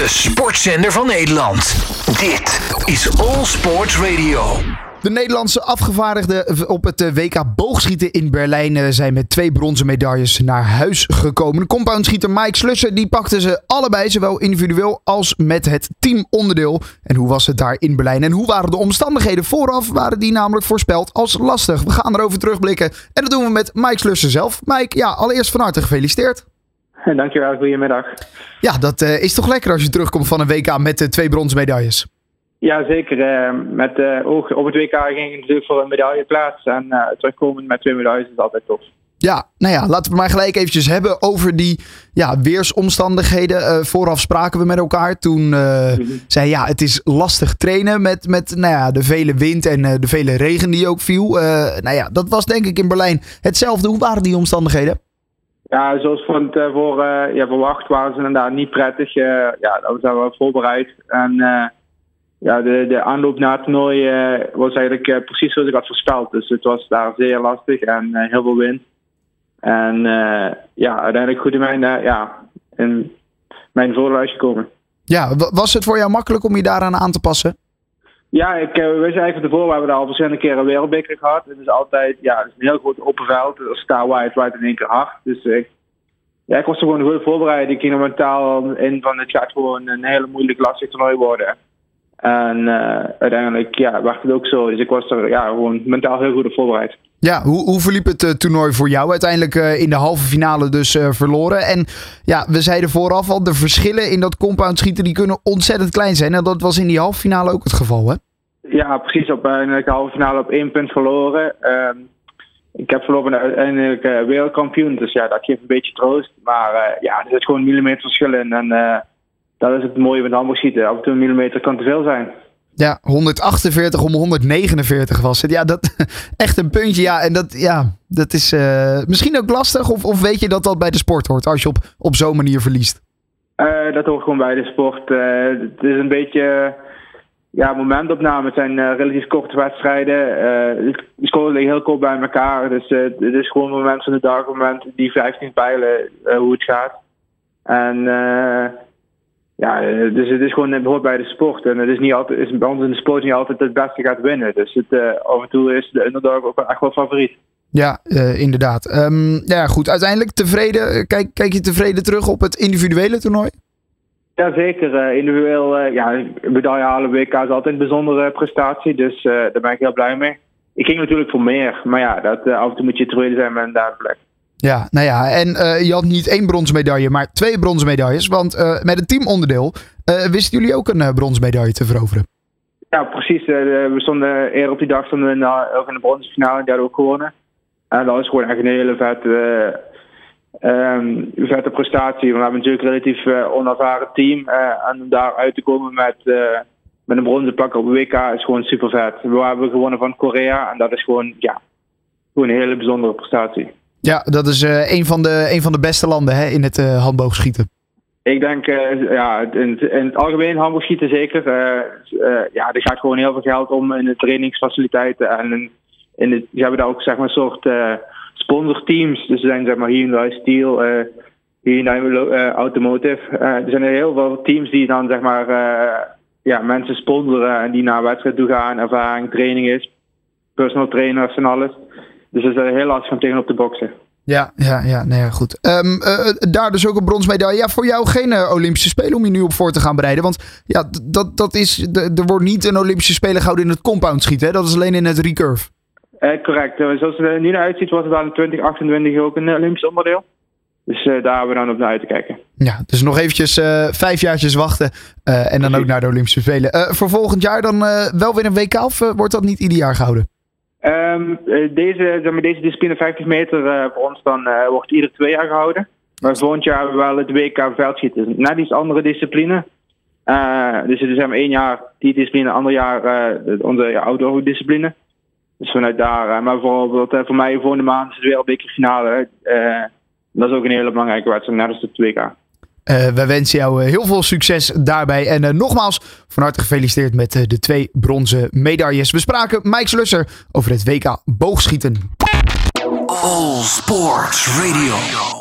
De sportzender van Nederland. Dit is All Sports Radio. De Nederlandse afgevaardigden op het eh, WK boogschieten in Berlijn eh, zijn met twee bronzen medailles naar huis gekomen. Compoundschieter Mike Slussen die pakte ze allebei, zowel individueel als met het teamonderdeel. En hoe was het daar in Berlijn en hoe waren de omstandigheden? Vooraf waren die namelijk voorspeld als lastig. We gaan erover terugblikken en dat doen we met Mike Slussen zelf. Mike, ja, allereerst van harte gefeliciteerd. Dankjewel, goedemiddag. Ja, dat uh, is toch lekker als je terugkomt van een WK met uh, twee bronzen medailles. Ja, zeker. Uh, met oog op het WK ging ik natuurlijk voor een medailleplaats. En terugkomen met twee medailles is altijd tof. Ja, nou ja, laten we maar gelijk eventjes hebben over die ja, weersomstandigheden. vooraf spraken we met elkaar. Toen mm-hmm. zei ja, het is lastig trainen met, met nou ja, de vele wind en de vele regen die ook viel. nou ja, dat was denk ik in Berlijn hetzelfde. Hoe waren die omstandigheden? Ja, zoals van tevoren ja, verwacht waren ze inderdaad niet prettig. Uh, ja, we zijn wel voorbereid. En uh, ja, de, de aanloop naar het toernooi was eigenlijk precies zoals ik had voorspeld. Dus het was daar zeer lastig en heel veel wind. En ja, uiteindelijk goed in mijn, ja, in mijn voordeel uitgekomen. Ja, was het voor jou makkelijk om je daaraan aan te passen? Ja, ik uh, wist eigenlijk van tevoren, we hebben al verschillende keren een wereldbeker gehad. Het is altijd, ja, het is een heel groot open veld. Star wide, right in één keer hard. Dus ik, ja, ik was er gewoon goed voorbereid. Ik ging er mentaal in van het gaat gewoon een hele moeilijk lastig toernooi worden. En uh, uiteindelijk ja, werd het ook zo. Dus ik was er ja, gewoon mentaal heel goed op voorbereid. Ja, hoe, hoe verliep het uh, toernooi voor jou? Uiteindelijk uh, in de halve finale dus verloren. En ja, we zeiden vooraf al, de verschillen in dat compound schieten die kunnen ontzettend klein zijn. En dat was in die halve finale ook het geval, hè? Ja, precies. Op de halve finale op één punt verloren. Ehm, ik heb voorlopig uiteindelijk uh, wereldkampioen. Dus ja, dat geeft een beetje troost. Maar ja, er zit gewoon millimeter verschil in. En dat is het mooie met handbalschieten. Af en toe een millimeter kan te veel zijn. Ja, 148 om 149 was het. Ja, dat echt een puntje. Ja, en dat, ja, dat is misschien ook lastig. Of, of weet je dat dat bij de sport hoort als je op, op zo'n manier verliest? dat hoort gewoon bij de sport. het is een beetje ja, momentopname. Het zijn relatief korte wedstrijden. De scoren liggen heel kort bij elkaar. Dus het is gewoon moment van de dag, moment die 15 pijlen hoe het gaat. En ja, dus het is gewoon het hoort bij de sport. En het is niet altijd, is bij ons in de sport niet altijd het beste gaat winnen. Dus het, af en toe is de underdog ook echt wel favoriet. Ja, inderdaad. Um, ja, goed. Uiteindelijk tevreden. Kijk, kijk je tevreden terug op het individuele toernooi? Ja, zeker. Uh, individueel, uh, ja, medaille halen WK is altijd een bijzondere prestatie. Dus uh, daar ben ik heel blij mee. Ik ging natuurlijk voor meer. Maar ja, dat, af en toe moet je tevreden zijn met een plek. Ja, nou ja, en je had niet één bronzen medaille, maar twee bronzen medailles. Want met het teamonderdeel wisten jullie ook een bronzen medaille te veroveren. Ja, precies. we stonden eerder op die dag stonden we ook in de bronzen finale en ook gewonnen. En dat is gewoon echt een hele vette Um, vette prestatie. We hebben natuurlijk een relatief onervaren team. En om daar uit te komen met, met een bronzen plak op WK is gewoon super vet. We hebben gewonnen van Korea en dat is gewoon, ja, gewoon een hele bijzondere prestatie. Ja, dat is een, van de, een van de beste landen hè, in het handboogschieten. Ik denk, ja, in, in, het algemeen handboogschieten zeker. ja, er gaat gewoon heel veel geld om in de trainingsfaciliteiten. En in, ze hebben daar ook zeg maar een soort sponsorteams. Dus er zijn zeg maar Hyundai Steel, uh, Hyundai uh, Automotive. Uh, er zijn heel veel teams die dan zeg maar ja, mensen sponsoren en die naar wedstrijd toe gaan, ervaring, training is, personal trainers en alles. Dus dat is heel lastig om tegenop te boksen. Ja, ja, ja, nee, goed. Um, uh, daar dus ook een bronsmedaille. Ja, voor jou geen uh, Olympische Spelen om je nu op voor te gaan bereiden. Want ja, dat, dat is, er wordt niet een Olympische Spelen gehouden in het compound schieten. Hè? Dat is alleen in het recurve. Uh, correct. Uh, zoals het er nu naar uitziet, was het in 2028 ook een Olympisch onderdeel. Dus uh, daar hebben we dan op naar uit te kijken. Ja, dus nog eventjes vijf jaartjes wachten. en dan ook naar de Olympische Spelen. voor volgend jaar dan wel weer een WK of wordt dat niet ieder jaar gehouden? Um, deze, zeg maar, deze discipline 50 meter voor ons dan wordt ieder twee jaar gehouden. Maar volgend jaar hebben we wel het WK veldschieten. Net iets andere discipline. dus het is maar één jaar die discipline, ander jaar onze outdoor discipline. Dus vanuit daar. Eh, maar bijvoorbeeld eh, voor mij volgende maand is het wereldbekerfinale. Uh, dat is ook een hele belangrijke wedstrijd, net als de 2K. Uh, wij wensen jou heel veel succes daarbij. En uh, nogmaals, van harte gefeliciteerd met de twee bronzen medailles. We spraken Mike Slusser over het WK boogschieten. All Sports Radio.